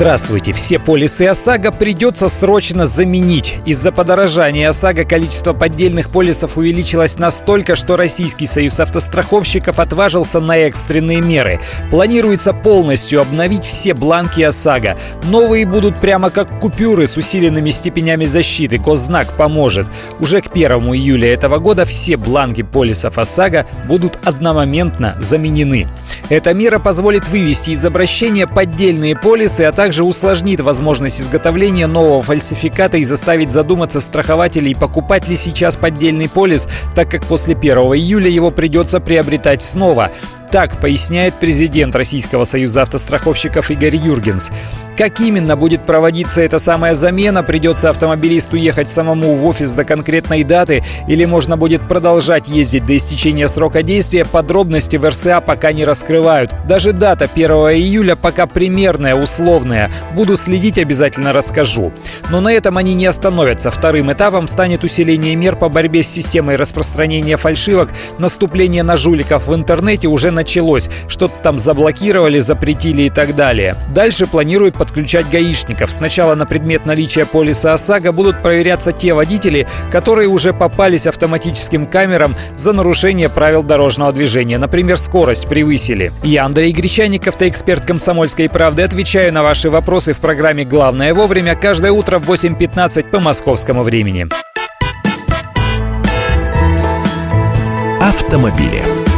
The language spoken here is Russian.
Здравствуйте! Все полисы ОСАГО придется срочно заменить. Из-за подорожания ОСАГО количество поддельных полисов увеличилось настолько, что Российский союз автостраховщиков отважился на экстренные меры. Планируется полностью обновить все бланки ОСАГО. Новые будут прямо как купюры с усиленными степенями защиты. Коззнак поможет. Уже к 1 июля этого года все бланки полисов ОСАГО будут одномоментно заменены. Эта мера позволит вывести из обращения поддельные полисы, а также усложнит возможность изготовления нового фальсификата и заставить задуматься страхователей, покупать ли сейчас поддельный полис, так как после 1 июля его придется приобретать снова. Так поясняет президент Российского союза автостраховщиков Игорь Юргенс. Как именно будет проводиться эта самая замена, придется автомобилисту ехать самому в офис до конкретной даты или можно будет продолжать ездить до истечения срока действия, подробности в РСА пока не раскрывают. Даже дата 1 июля пока примерная, условная. Буду следить, обязательно расскажу. Но на этом они не остановятся. Вторым этапом станет усиление мер по борьбе с системой распространения фальшивок. Наступление на жуликов в интернете уже началось. Что-то там заблокировали, запретили и так далее. Дальше планируют под подключать гаишников. Сначала на предмет наличия полиса ОСАГО будут проверяться те водители, которые уже попались автоматическим камерам за нарушение правил дорожного движения. Например, скорость превысили. Я Андрей Гречаник, автоэксперт «Комсомольской правды». Отвечаю на ваши вопросы в программе «Главное вовремя» каждое утро в 8.15 по московскому времени. Автомобили.